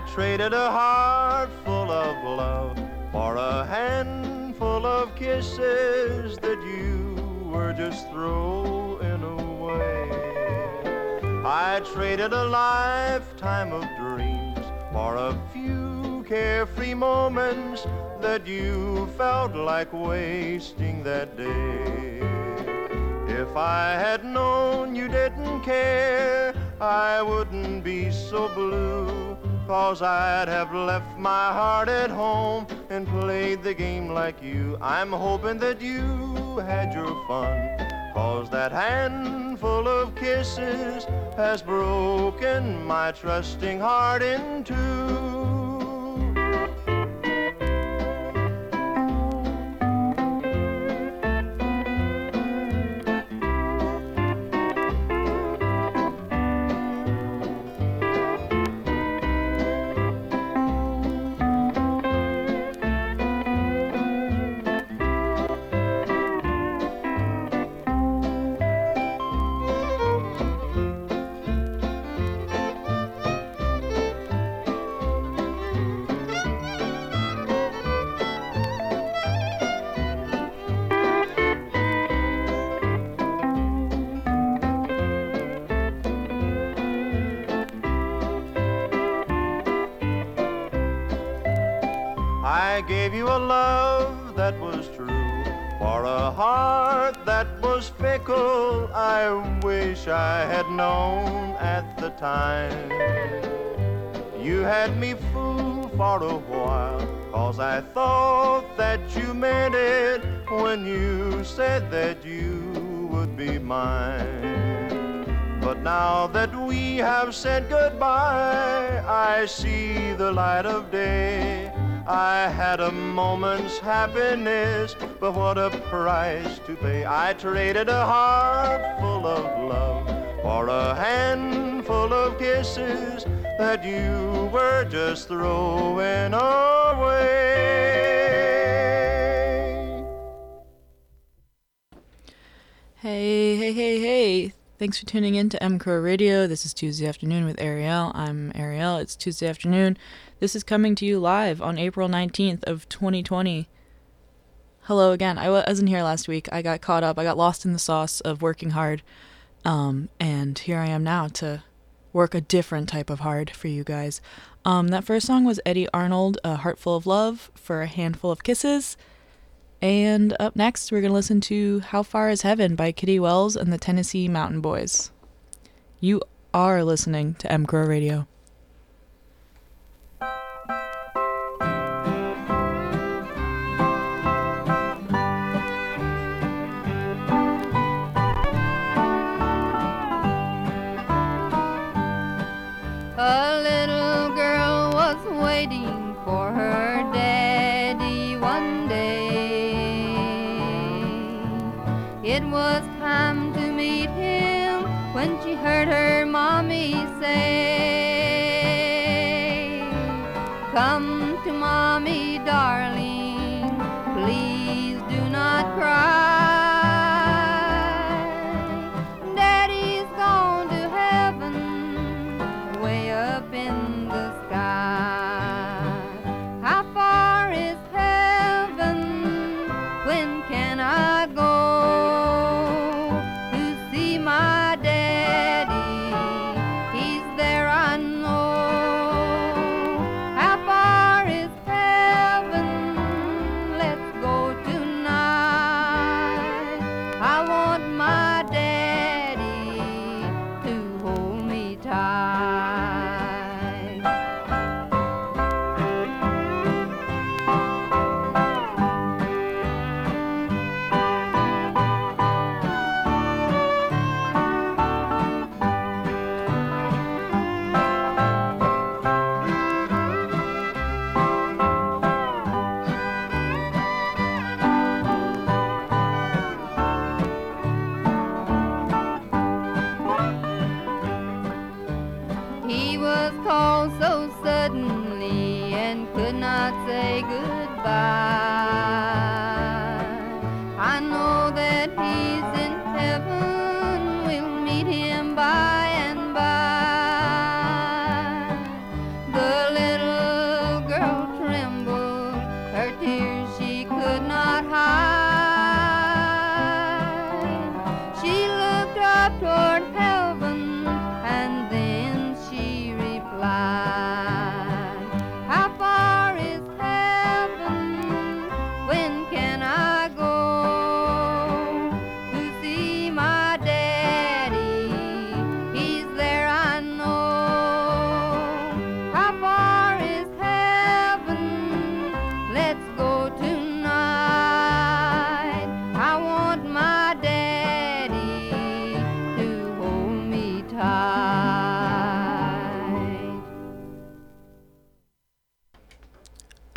I traded a heart full of love for a handful of kisses that you were just throwing away. I traded a lifetime of dreams for a few carefree moments that you felt like wasting that day. If I had known you didn't care, I wouldn't be so blue. Cause I'd have left my heart at home and played the game like you. I'm hoping that you had your fun. Cause that handful of kisses has broken my trusting heart in two. I gave you a love that was true for a heart that was fickle. I wish I had known at the time. You had me fooled for a while, cause I thought that you meant it when you said that you would be mine. But now that we have said goodbye, I see the light of day. I had a moment's happiness, but what a price to pay. I traded a heart full of love for a handful of kisses that you were just throwing away. Hey, hey, hey, hey. Thanks for tuning in to M Crow Radio. This is Tuesday afternoon with Ariel. I'm Ariel. It's Tuesday afternoon. This is coming to you live on April 19th of 2020. Hello again. I wasn't here last week. I got caught up. I got lost in the sauce of working hard. Um, and here I am now to work a different type of hard for you guys. Um, that first song was Eddy Arnold, A Heart Full of Love for a Handful of Kisses. And up next, we're going to listen to How Far Is Heaven by Kitty Wells and the Tennessee Mountain Boys. You are listening to M Crow Radio. Was time to meet him when she heard her mommy say, Come to mommy, darling,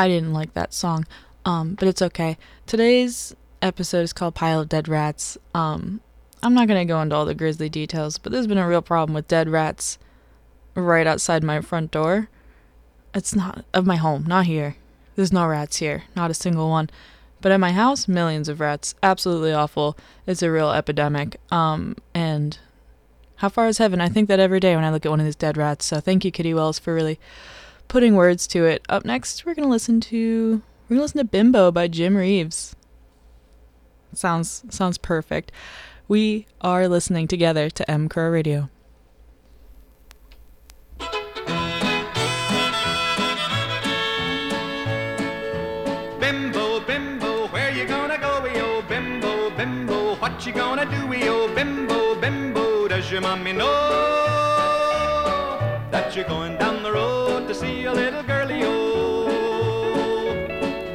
I didn't like that song, um, but it's okay. Today's episode is called Pile of Dead Rats. Um, I'm not going to go into all the grisly details, but there's been a real problem with dead rats right outside my front door. It's not of my home, not here. There's no rats here, not a single one. But at my house, millions of rats. Absolutely awful. It's a real epidemic. Um, and how far is heaven? I think that every day when I look at one of these dead rats. So thank you, Kitty Wells, for really putting words to it. Up next, we're gonna listen to we're gonna listen to Bimbo by Jim Reeves. Sounds sounds perfect. We are listening together to M Crow Radio. Bimbo, bimbo, where you gonna go, we yo? Bimbo, bimbo, what you gonna do, we yo? Bimbo, bimbo, does your mommy know that you're going down the road to see a little girlie, yo?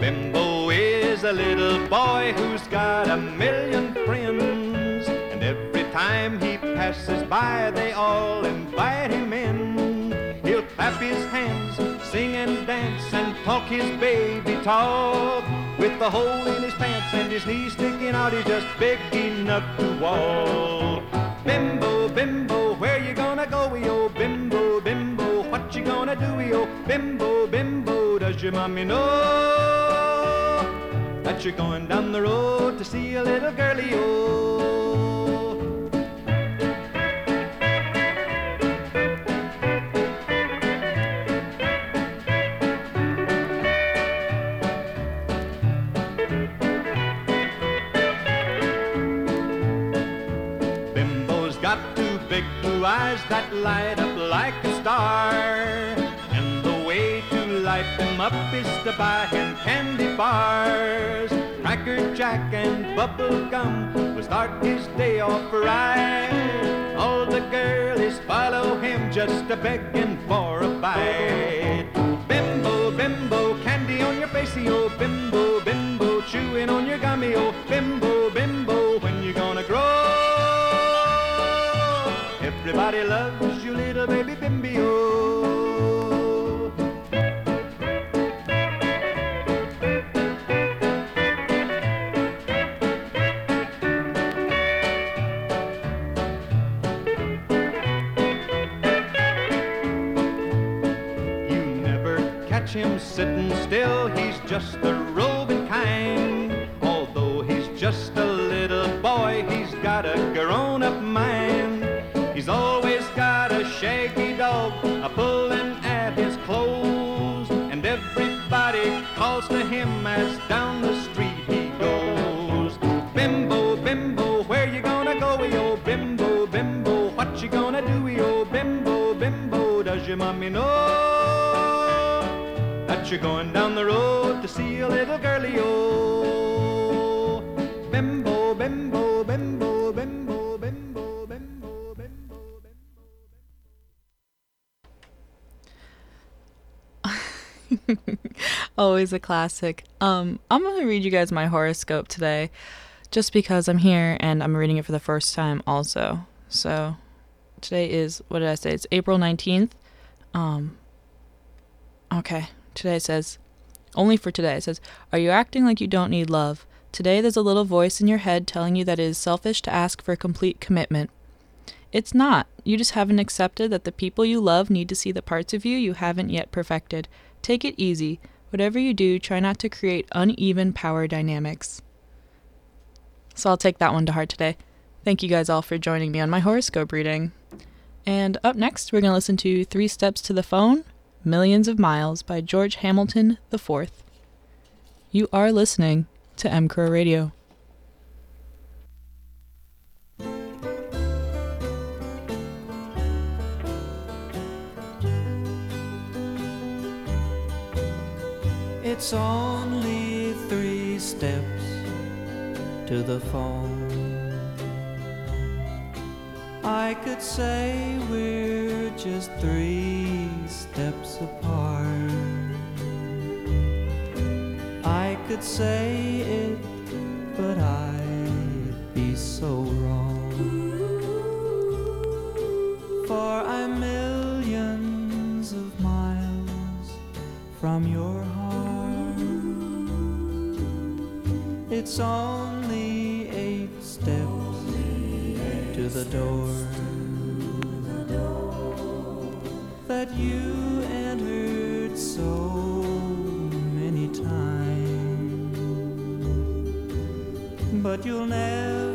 Bimbo is a little boy who's got a million friends, and every time he passes by, they all invite him in. He'll clap his hands, sing and dance, and talk his baby talk. With the hole in his pants and his knees sticking out, he's just big enough to walk. Bimbo, bimbo, where you gonna go, yo? Bimbo, you gonna do, yo? Bimbo, bimbo, does your mommy know that you're going down the road to see a little girlie? Bimbo's got two big blue eyes that light up like a star. And the way to light them up is to buy him candy bars. Cracker Jack and bubble gum will start his day off right. All the girlies follow him just a begging for a bite. Bimbo, bimbo, candy on your face, oh bimbo, bimbo, chewing on your gummy, oh bimbo, bimbo, Everybody loves you, little baby bimbio. You never catch him sitting still, he's just a your mommy know that you're going down the road to see a little girlie, yo? Bimbo, bimbo, bimbo, bimbo, bimbo, bimbo, bimbo, bimbo. Always a classic. Um, I'm gonna read you guys my horoscope today, just because I'm here and I'm reading it for the first time also. So today is what did I say? It's April 19th. Um, okay. Today it says only for today. It says, "Are you acting like you don't need love? Today there's a little voice in your head telling you that it is selfish to ask for a complete commitment. It's not. You just haven't accepted that the people you love need to see the parts of you you haven't yet perfected. Take it easy. Whatever you do, try not to create uneven power dynamics. So I'll take that one to heart today. Thank you guys all for joining me on my horoscope reading. And up next, we're going to listen to Three Steps to the Phone Millions of Miles by George Hamilton IV. You are listening to M Crow Radio. It's only three steps to the phone. I could say we're just three steps apart. I could say it, but I'd be so wrong. For I'm millions of miles from your heart. It's all. The door that you entered so many times, but you'll never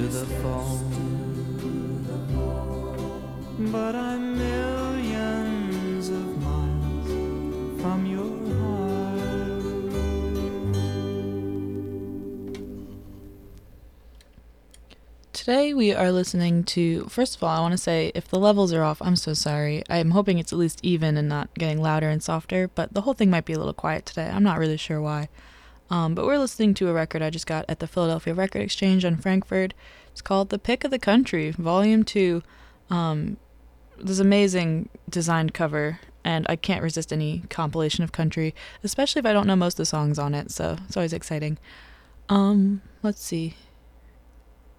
to the phone. But I'm millions of miles from your heart. Today we are listening to. First of all, I want to say if the levels are off, I'm so sorry. I'm hoping it's at least even and not getting louder and softer, but the whole thing might be a little quiet today. I'm not really sure why. Um, but we're listening to a record I just got at the Philadelphia Record Exchange on Frankford. It's called The Pick of the Country, Volume 2. Um, this amazing designed cover, and I can't resist any compilation of country, especially if I don't know most of the songs on it, so it's always exciting. Um, let's see.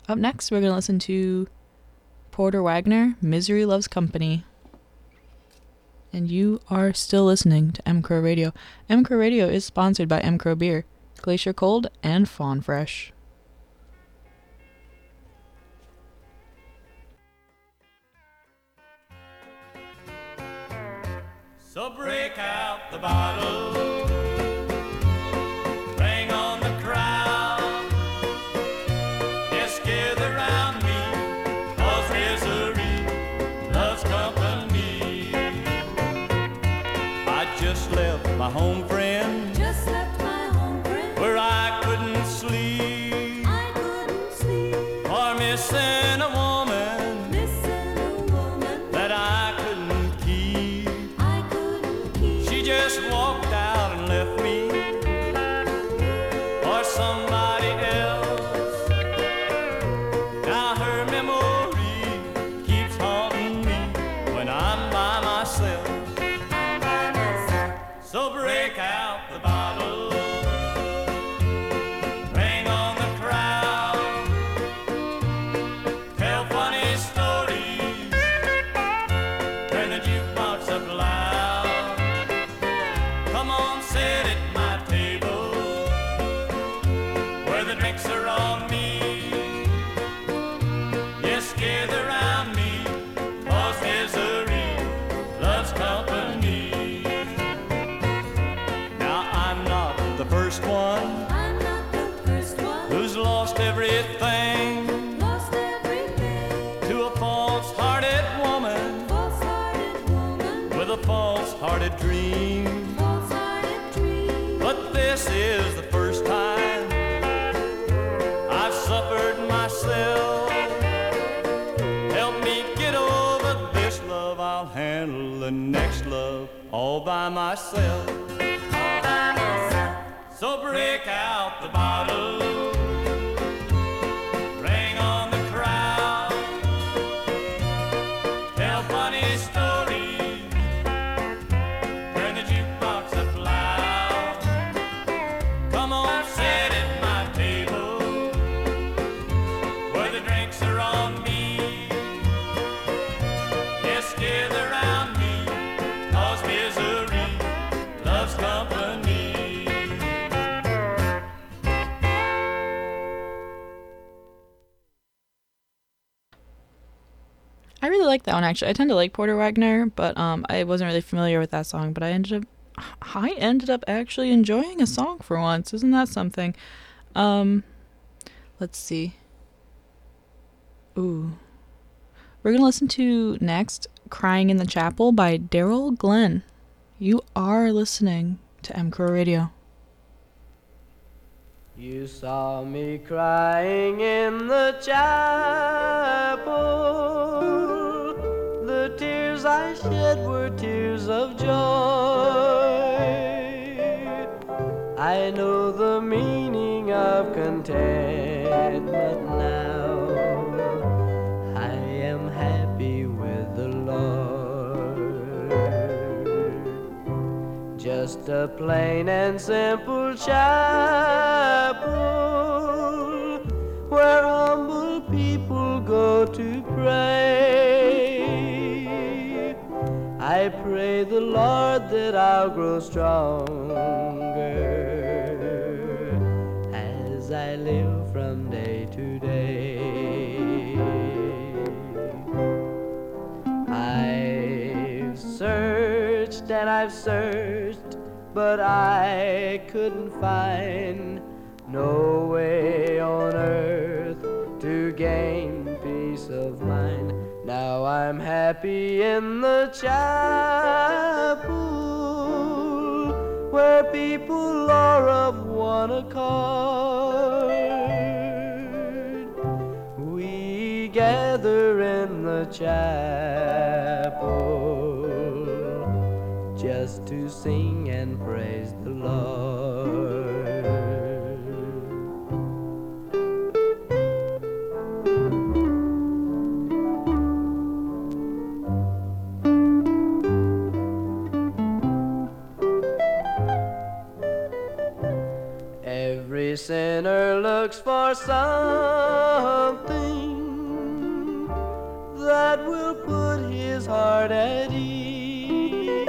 Up next, we're going to listen to Porter Wagoner, Misery Loves Company. And you are still listening to M Crow Radio. M Crow Radio is sponsored by M Crow Beer, Glacier Cold, and Fawn Fresh. So break out the bottle, just walked out myself. So break out the bottle, like that one actually. I tend to like Porter Wagoner, but um, I wasn't really familiar with that song. But I ended up, I ended up actually enjoying a song for once. Isn't that something? Um, let's see. Ooh, we're gonna listen to next "Crying in the Chapel" by Darrell Glenn. You are listening to M Radio. You saw me crying in the chapel. Shed were tears of joy. I know the meaning of contentment now. I am happy with the Lord just a plain and simple chapel where humble people go to pray. I pray the Lord that I'll grow stronger as I live from day to day. I've searched and I've searched, but I couldn't find no way on earth to gain peace of mind. Now I'm happy in the chapel where people are of one accord. We gather in the chapel looks for something that will put his heart at ease.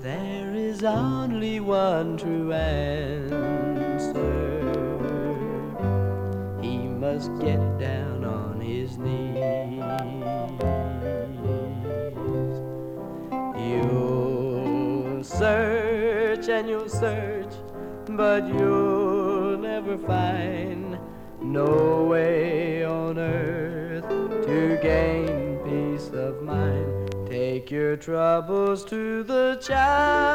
There is only one true answer. He must get down on his knees. You'll search and you'll search, but you'll never find no way on earth to gain peace of mind. Take your troubles to the chapel.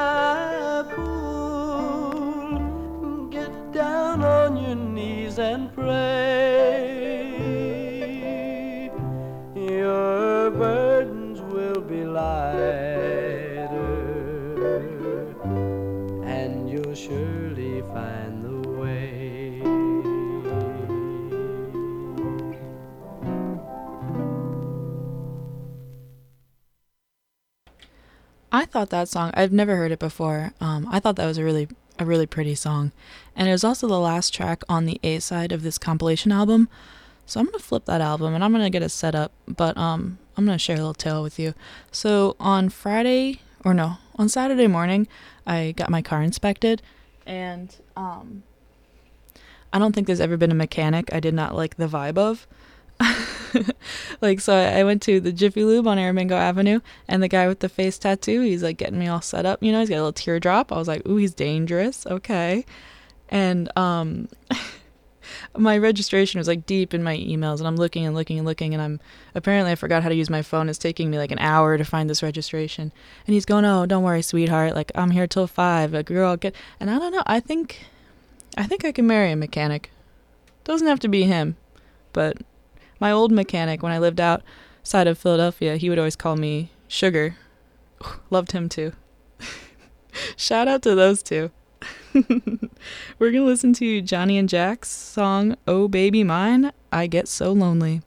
Thought that song. I've never heard it before. Um, I thought that was a really a really pretty song, and it was also the last track on the A side of this compilation album. So I'm gonna flip that album and I'm gonna get it set up. But um, I'm gonna share a little tale with you. So on Friday or no, on Saturday morning, I got my car inspected, and um, I don't think there's ever been a mechanic I did not like the vibe of. like so I went to the Jiffy Lube on Aramingo Avenue and the guy with the face tattoo, he's like getting me all set up, you know, he's got a little teardrop. I was like, "Ooh, he's dangerous." Okay. And um my registration was like deep in my emails and I'm looking and looking and looking and I'm apparently I forgot how to use my phone. It's taking me like an hour to find this registration. And he's going, "Oh, don't worry, sweetheart. Like I'm here till 5. Like you're all good." And I don't know. I think I think I can marry a mechanic. Doesn't have to be him, but my old mechanic when I lived outside of Philadelphia, he would always call me Sugar. Loved him too. Shout out to those two. We're going to listen to Johnny and Jack's song Oh Baby Mine, I Get So Lonely.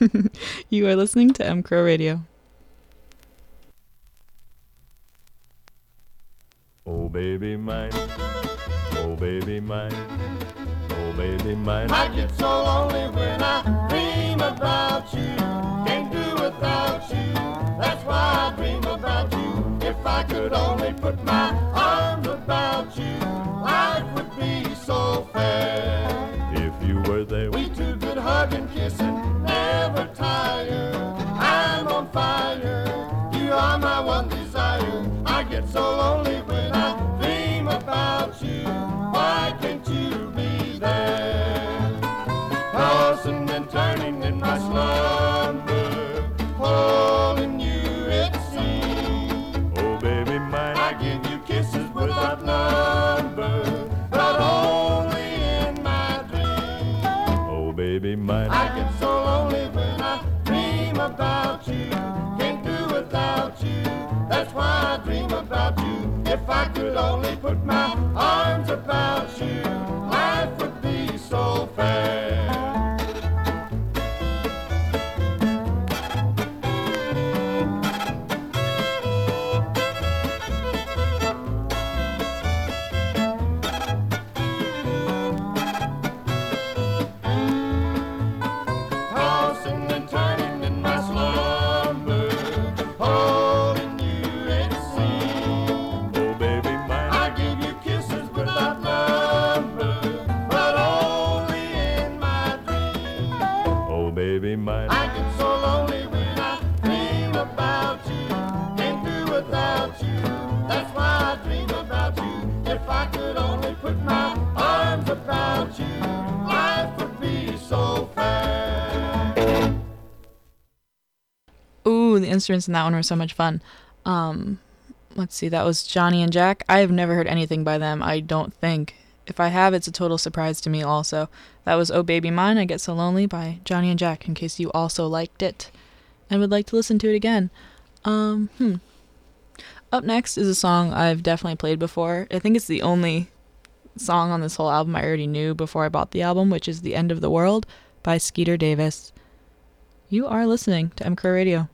you are listening to M Crow Radio. Oh, baby mine. Oh, baby mine. Oh, baby mine. I get so lonely when I about you. Can't do without you. That's why I dream about you. If I could only put my arms about you, life would be so fair. If you were there, we two could hug and kiss and never tire. I'm on fire. You are my one desire. I get so lonely when I dream about you. Why can't you be there? tossing and turning in my slumber, calling you at sea. Oh, baby mine, I give you kisses without number, but only in my dreams. Oh, baby mine, I get so lonely when I dream about you. Can't do without you. That's why I dream about you. If I could only put my arms about you, life would be so fair. Instruments in that one were so much fun. Um, let's see, that was Johnny and Jack. I have never heard anything by them, I don't think. If I have, it's a total surprise to me also. That was Oh Baby Mine, I Get So Lonely by Johnny and Jack, in case you also liked it and would like to listen to it again. Um, hmm. Up next is a song I've definitely played before. I think it's the only song on this whole album I already knew before I bought the album, which is The End of the World by Skeeter Davis. You are listening to M Crow Radio.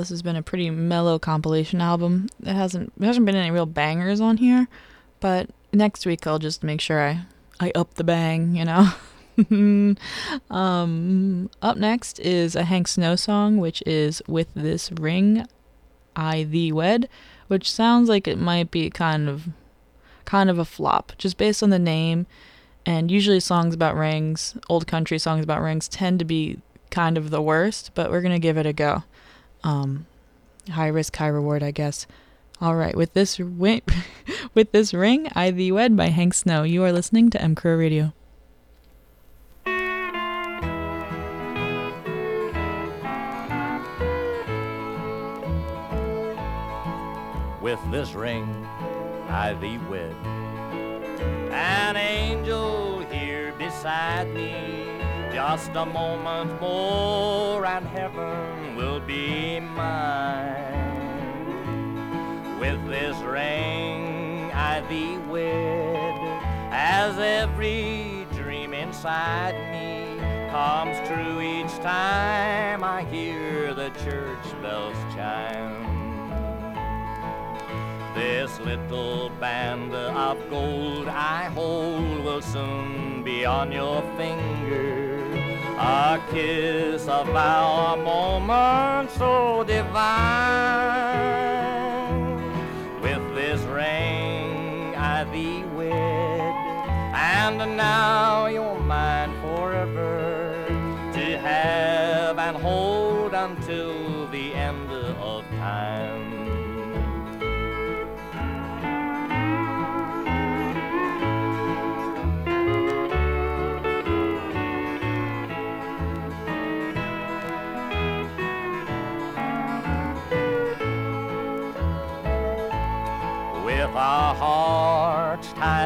This has been a pretty mellow compilation album. It hasn't there hasn't been any real bangers on here, but next week I'll just make sure I I up the bang, you know. um, up next is a Hank Snow song, which is "With This Ring, I Thee Wed," which sounds like it might be kind of kind of a flop, just based on the name. And usually songs about rings, old country songs about rings, tend to be kind of the worst, but we're gonna give it a go. Um, high risk, high reward, I guess. All right, with this wi- with this ring, I thee wed by Hank Snow. You are listening to M Radio. with this ring I thee wed. An angel here beside me, just a moment more and heaven will be mine. With this ring I thee wed, as every dream inside me comes true each time I hear the church bells chime. This little band of gold I hold will soon be on your finger. A kiss, a vow, a moment so divine. With this ring I thee wed, and now you're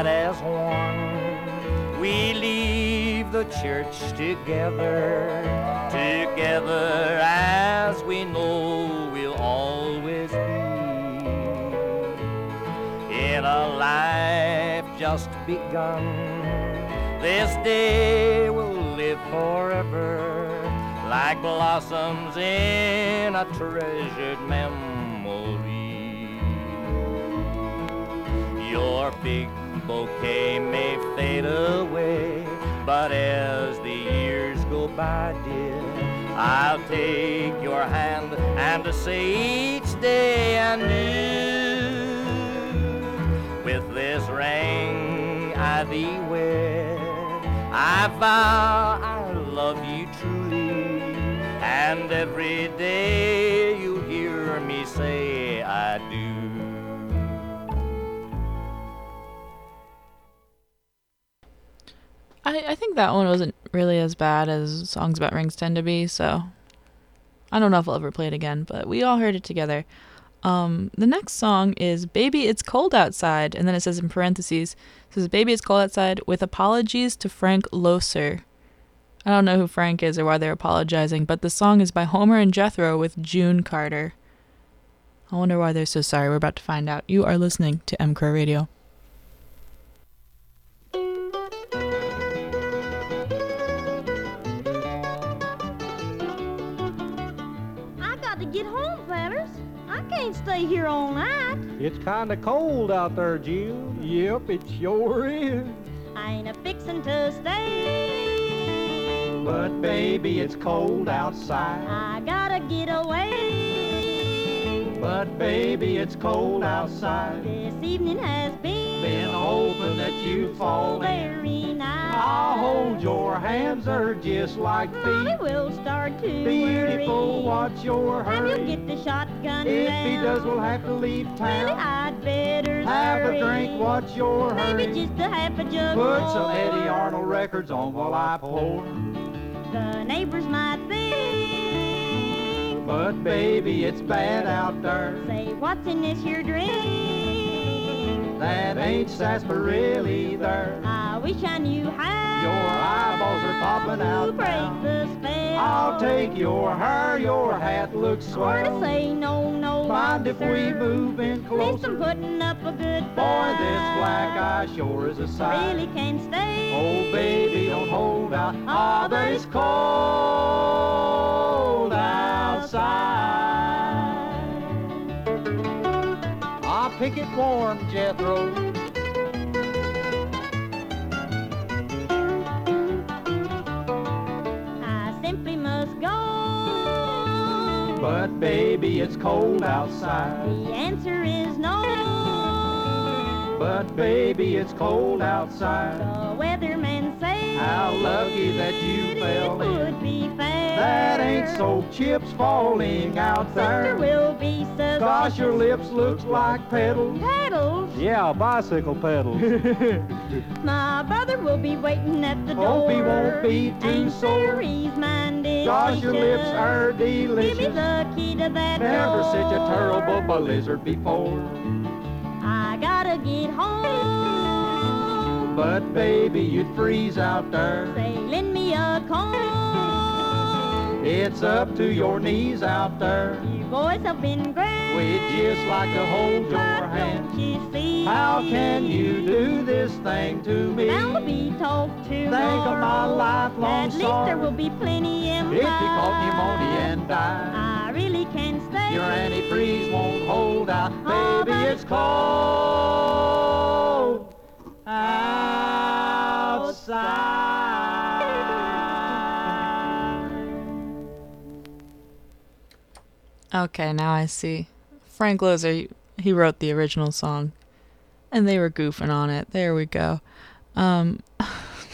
as one, we leave the church together, together as we know we'll always be. In a life just begun, this day will live forever, like blossoms in a treasured memory. Your big bouquet may fade away, but as the years go by, dear, I'll take your hand and say each day anew. With this ring I thee wed, I vow I I, I think that one wasn't really as bad as songs about rings tend to be, so I don't know if I'll ever play it again, but we all heard it together. Um, the next song is Baby It's Cold Outside, and then it says in parentheses, says Baby It's Cold Outside with apologies to Frank Loesser. I don't know who Frank is or why they're apologizing, but the song is by Homer and Jethro with June Carter. I wonder why they're so sorry. We're about to find out. You are listening to M Crow Radio. Stay here all night. It's kind of cold out there, Jill. Yep, it sure is. I ain't a fixin' to stay. But baby, it's cold outside. I gotta get away. But baby, it's cold outside. This evening has been, Been hoping that you'd fall in. very nice. I'll hold your hands, they're just like feet. will start to Beautiful, worry. watch your Time you'll hurry. get the shotgun If he does, we'll have to leave Really, town. I'd better Have hurry. a drink, watch your Maybe hurry. just a half a jug Put more. some Eddy Arnold records on while I pour. The neighbors might think. But baby, it's bad out there. Say, what's in this here drink? That ain't sarsaparilla either. I wish I knew how. Your eyeballs are popping to out break now. the spell. I'll take your hair, your hat looks Or to swell. say no, no. Mind if we move in Need some closer? putting up a good Boy, this black eye sure is a sight. Really can't stay. Oh, baby, don't hold out. Ah, but it's cold pick it warm, Jethro. I simply must go. But baby, it's cold outside. The answer is no. But baby, it's cold outside. The weathermen say How lucky that you fell in. would be fair. That ain't so chips falling out Sister there. will be so. Gosh, your lips look like petals. Pedals. Yeah, bicycle pedals. My brother will be waiting at the door. Hope he won't be too sore. he's minded. Gosh, your lips are delicious. Give me the key to that Never door. such a terrible blizzard before. I gotta get home. But baby, you'd freeze out there. Say, lend me a comb. It's up to your knees out there. You boys have been grand. We'd just like to hold your hand. Don't you see? How can you do this thing to me? Now be told to Think of my lifelong At least sorrow. there will be plenty in If you caught pneumonia and died, I really can't stay. your antifreeze won't hold out. Oh, Baby, it's cold Okay, now I see. Frank Loesser, he wrote the original song, and they were goofing on it. There we go. Um,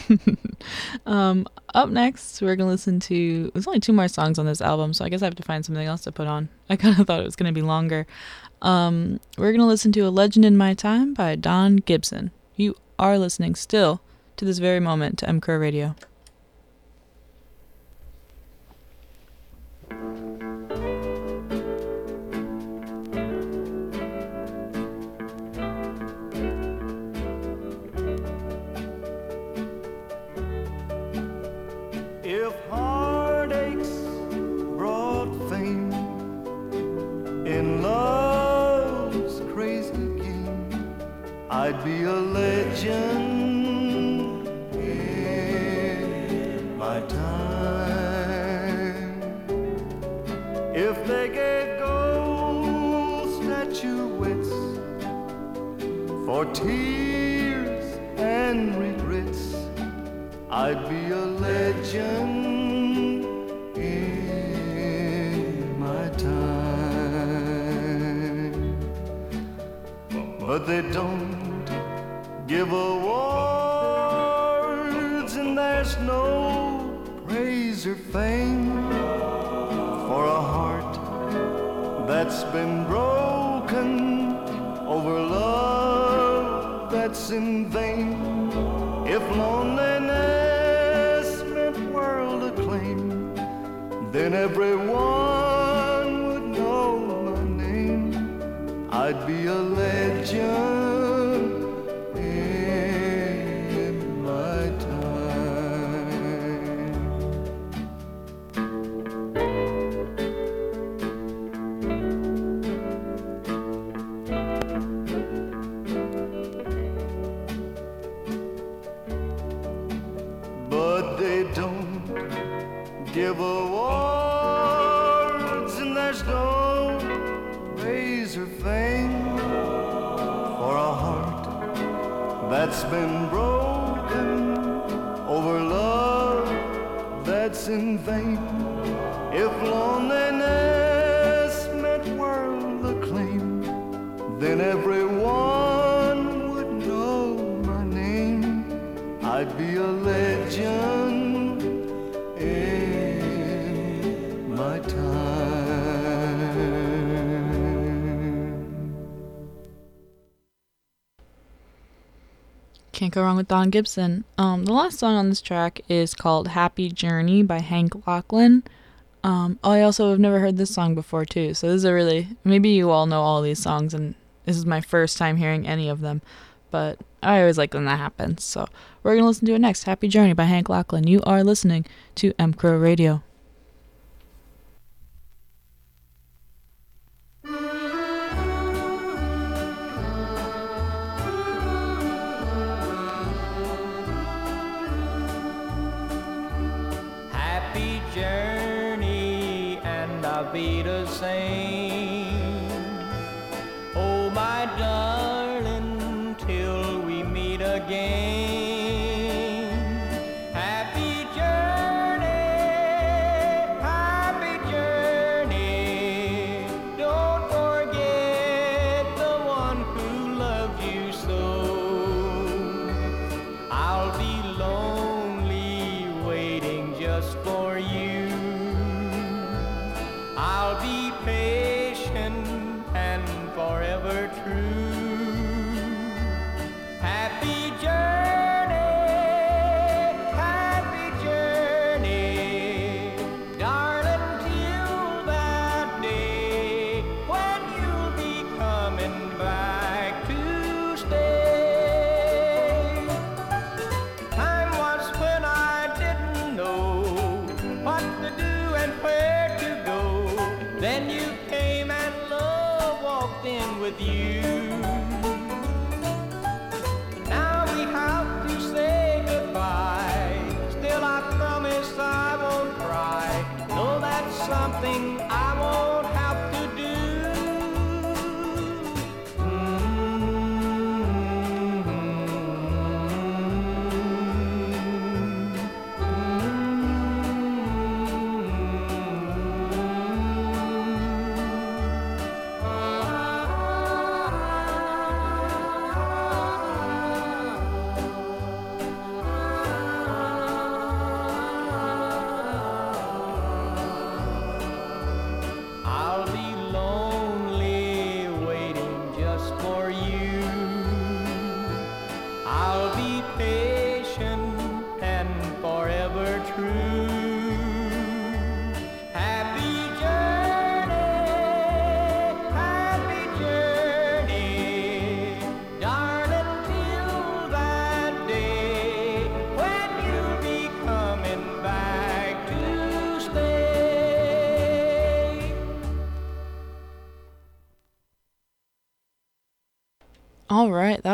um, up next, we're gonna listen to. There's only two more songs on this album, so I guess I have to find something else to put on. I kind of thought it was gonna be longer. Um, we're gonna listen to "A Legend in My Time" by Don Gibson. You are listening still to this very moment to MCR Radio. And regrets, I'd be a legend in my time. But they don't give awards, and there's no praise or fame for a heart that's been broken over love that's in vain. If loneliness meant world acclaim, then everyone Can't go wrong with Don Gibson. Um, the last song on this track is called "Happy Journey" by Hank Locklin. Um, oh, I also have never heard this song before too. So this is a really maybe you all know all these songs, and this is my first time hearing any of them. But I always like when that happens. So we're gonna listen to it next. "Happy Journey" by Hank Locklin. You are listening to M Crow Radio.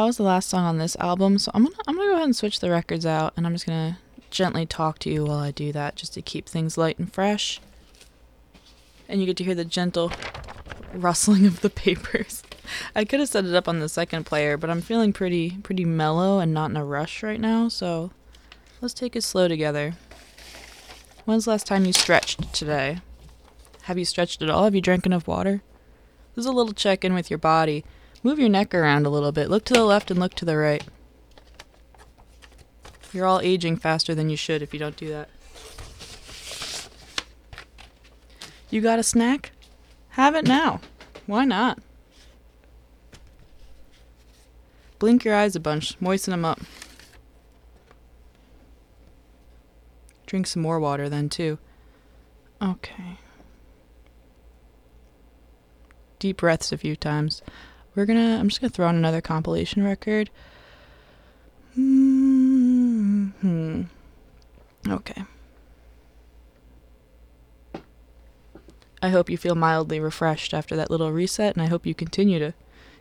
Was the last song on this album. So I'm gonna I'm gonna go ahead and switch the records out, and I'm just gonna gently talk to you while I do that, just to keep things light and fresh. And you get to hear the gentle rustling of the papers. I could have set it up on the second player, but I'm feeling pretty pretty mellow and not in a rush right now. So let's take it slow together. When's the last time you stretched today? Have you stretched at all? Have you drank enough water? This is a little check in with your body. Move your neck around a little bit. Look to the left and look to the right. You're all aging faster than you should if you don't do that. You got a snack? Have it now. Why not? Blink your eyes a bunch, moisten them up. Drink some more water then, too. Okay. Deep breaths a few times. We're gonna. I'm just gonna throw on another compilation record. Hmm. Okay. I hope you feel mildly refreshed after that little reset, and I hope you continue to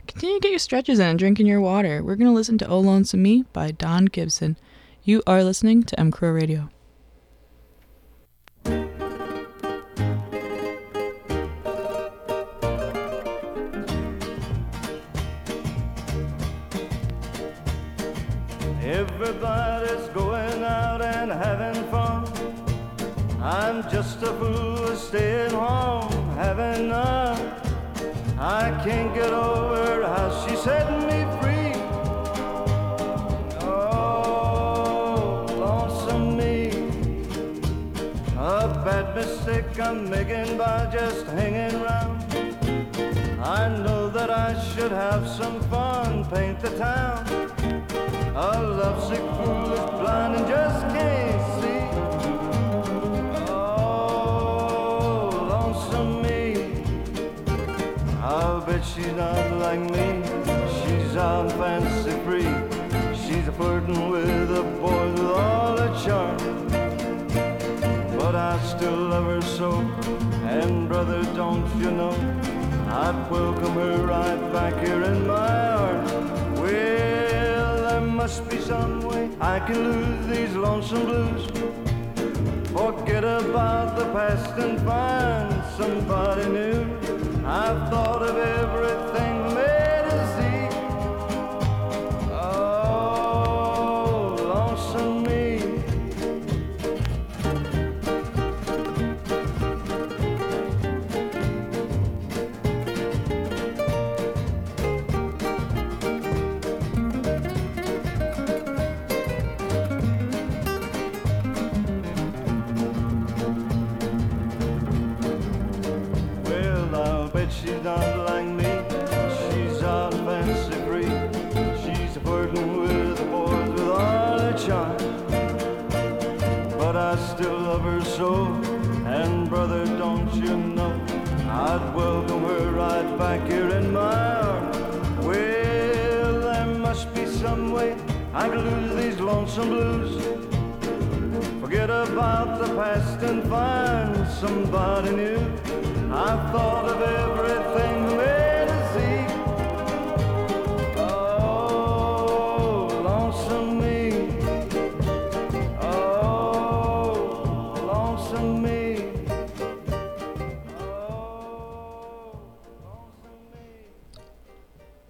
continue to get your stretches in and drinking your water. We're gonna listen to "Oh Lonesome Me" by Don Gibson. You are listening to M Crow Radio. I'm just a fool staying home, having none. I can't get over how she set me free. Oh, lonesome me. A bad mistake I'm making by just hanging around. I know that I should have some fun, paint the town. A lovesick fool is blind and just can't she's not like me. She's on fancy free. She's a flirting with a boy with all her charm. But I still love her so. And brother, don't you know? I'd welcome her right back here in my arms. Well, there must be some way I can lose these lonesome blues. Forget about the past and find somebody new. I've thought of everything I can lose these lonesome blues. Forget about the past and find somebody new. I've thought of everything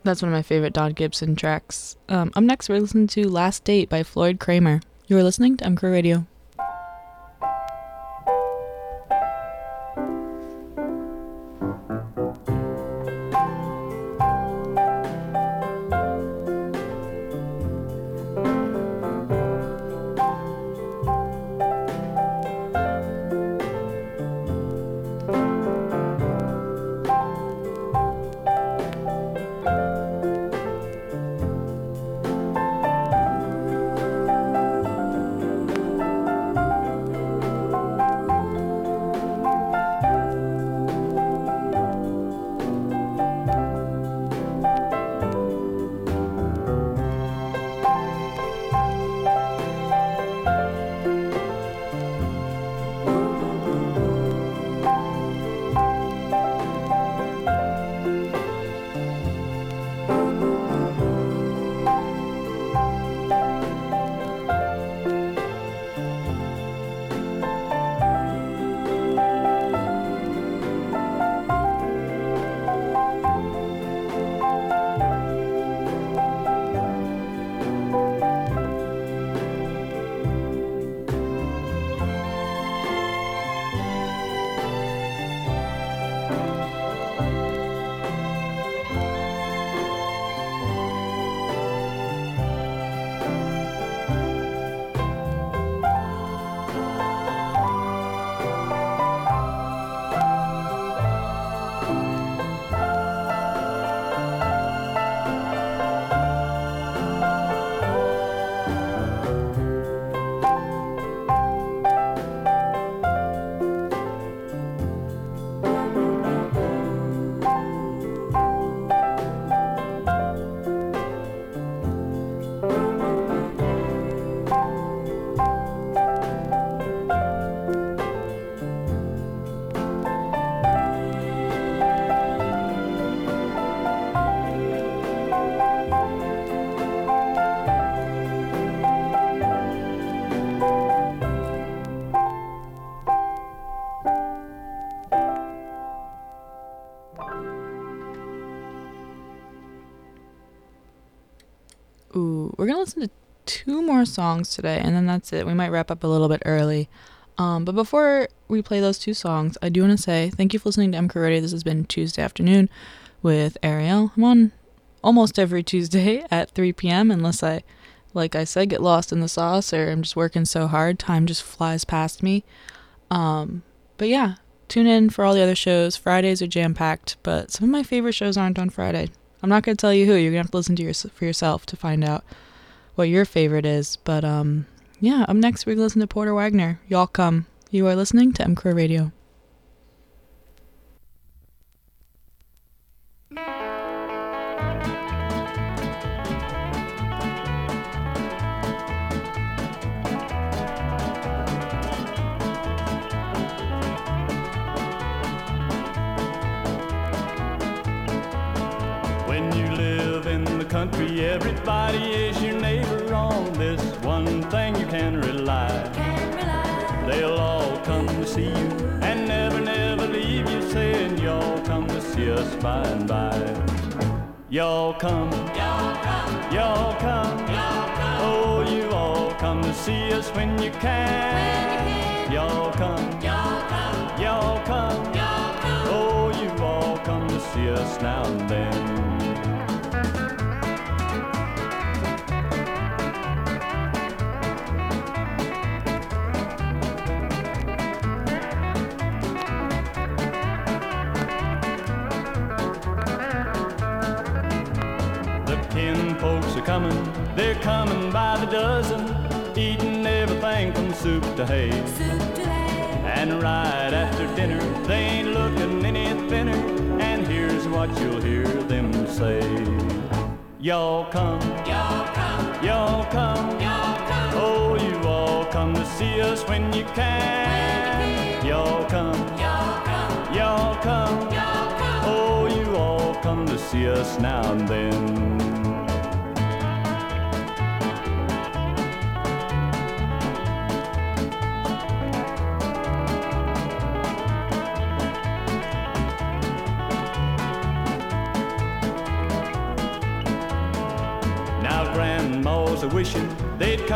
That's one of my favorite Don Gibson tracks. Um, up next, we're listening to Last Date by Floyd Cramer. You are listening to MCR Radio. Ooh, we're gonna listen to two more songs today, and then that's it. We might wrap up a little bit early. Um, but before we play those two songs, I do want to say thank you for listening to MCR Radio. This has been Tuesday afternoon with Ariel. I'm on almost every Tuesday at 3 p.m. unless I, like I said, get lost in the sauce or I'm just working so hard. Time just flies past me. Um, but yeah, tune in for all the other shows. Fridays are jam packed, but some of my favorite shows aren't on Friday. I'm not going to tell you who. You're going to have to listen to your, for yourself to find out what your favorite is. But um, yeah, up next we're going to listen to Porter Wagoner. Y'all come. You are listening to MCR Radio. Everybody is your neighbor. On this one thing you can rely. They'll all come to see you and never, never leave you, saying y'all come to see us by and by. Y'all come, y'all come, y'all come, Oh, you all come to see us when you can. Y'all come, y'all come, y'all come, Oh, you all come to see us now and then. Everything from soup to hay. And right after dinner, they ain't looking any thinner, and here's what you'll hear them say. Y'all come, y'all come, y'all come, y'all come. Oh, you all come to see us when you can. Y'all come, y'all come, y'all come, y'all come. Oh, you all come to see us now and then.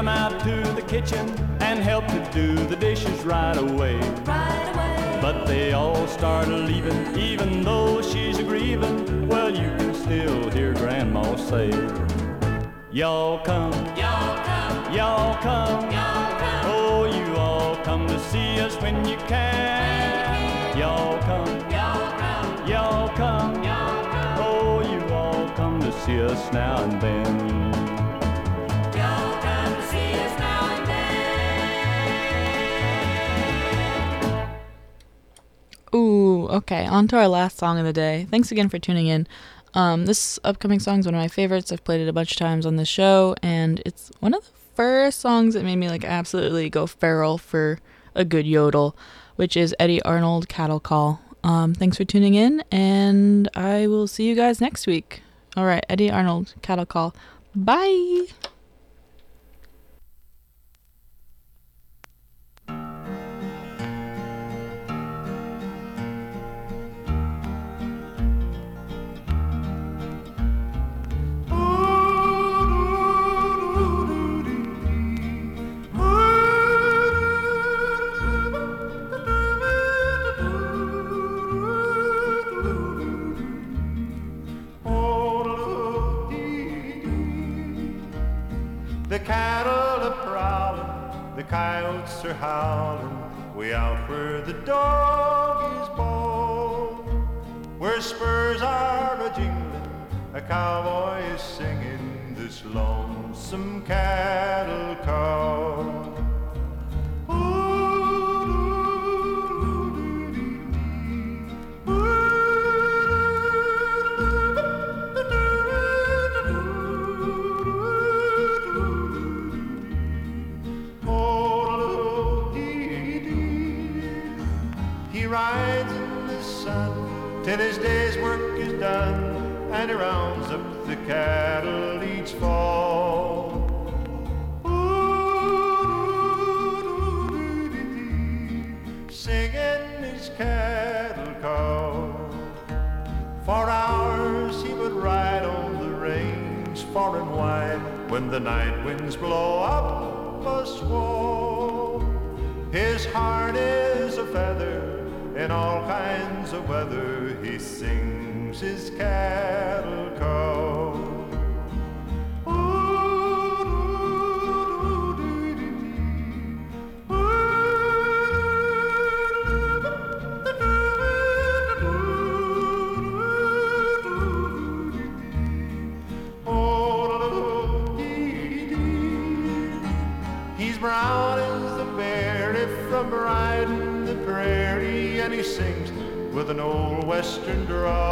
Come out to the kitchen and help to do the dishes right away. Right away. But they all started leaving, even though she's a grieving. Well, you can still hear grandma say, Y'all come, Y'all come, y'all come, y'all come. oh, you all come to see us when you can. Y'all come, Y'all come, y'all come, y'all come. oh, you all come to see us now and then. Okay. On to our last song of the day. Thanks again for tuning in. Um, this upcoming song is one of my favorites. I've played it a bunch of times on the show, and it's one of the first songs that made me like absolutely go feral for a good yodel, which is Eddy Arnold Cattle Call. Um, thanks for tuning in, and I will see you guys next week. All right, Eddy Arnold Cattle Call. Bye. Cattle are prowling, the coyotes are howling, way out where the dog is born. Where spurs are a jingling, a cowboy is singing this lonesome cattle call. He rounds up the cattle each fall. Singing his cattle call. For hours he would ride on the range far and wide when the night winds blow up a squall. His heart is a feather in all kinds of weather. He sings his cattle call. He's brown as the berry from riding the prairie, and he sings with an old western drawl.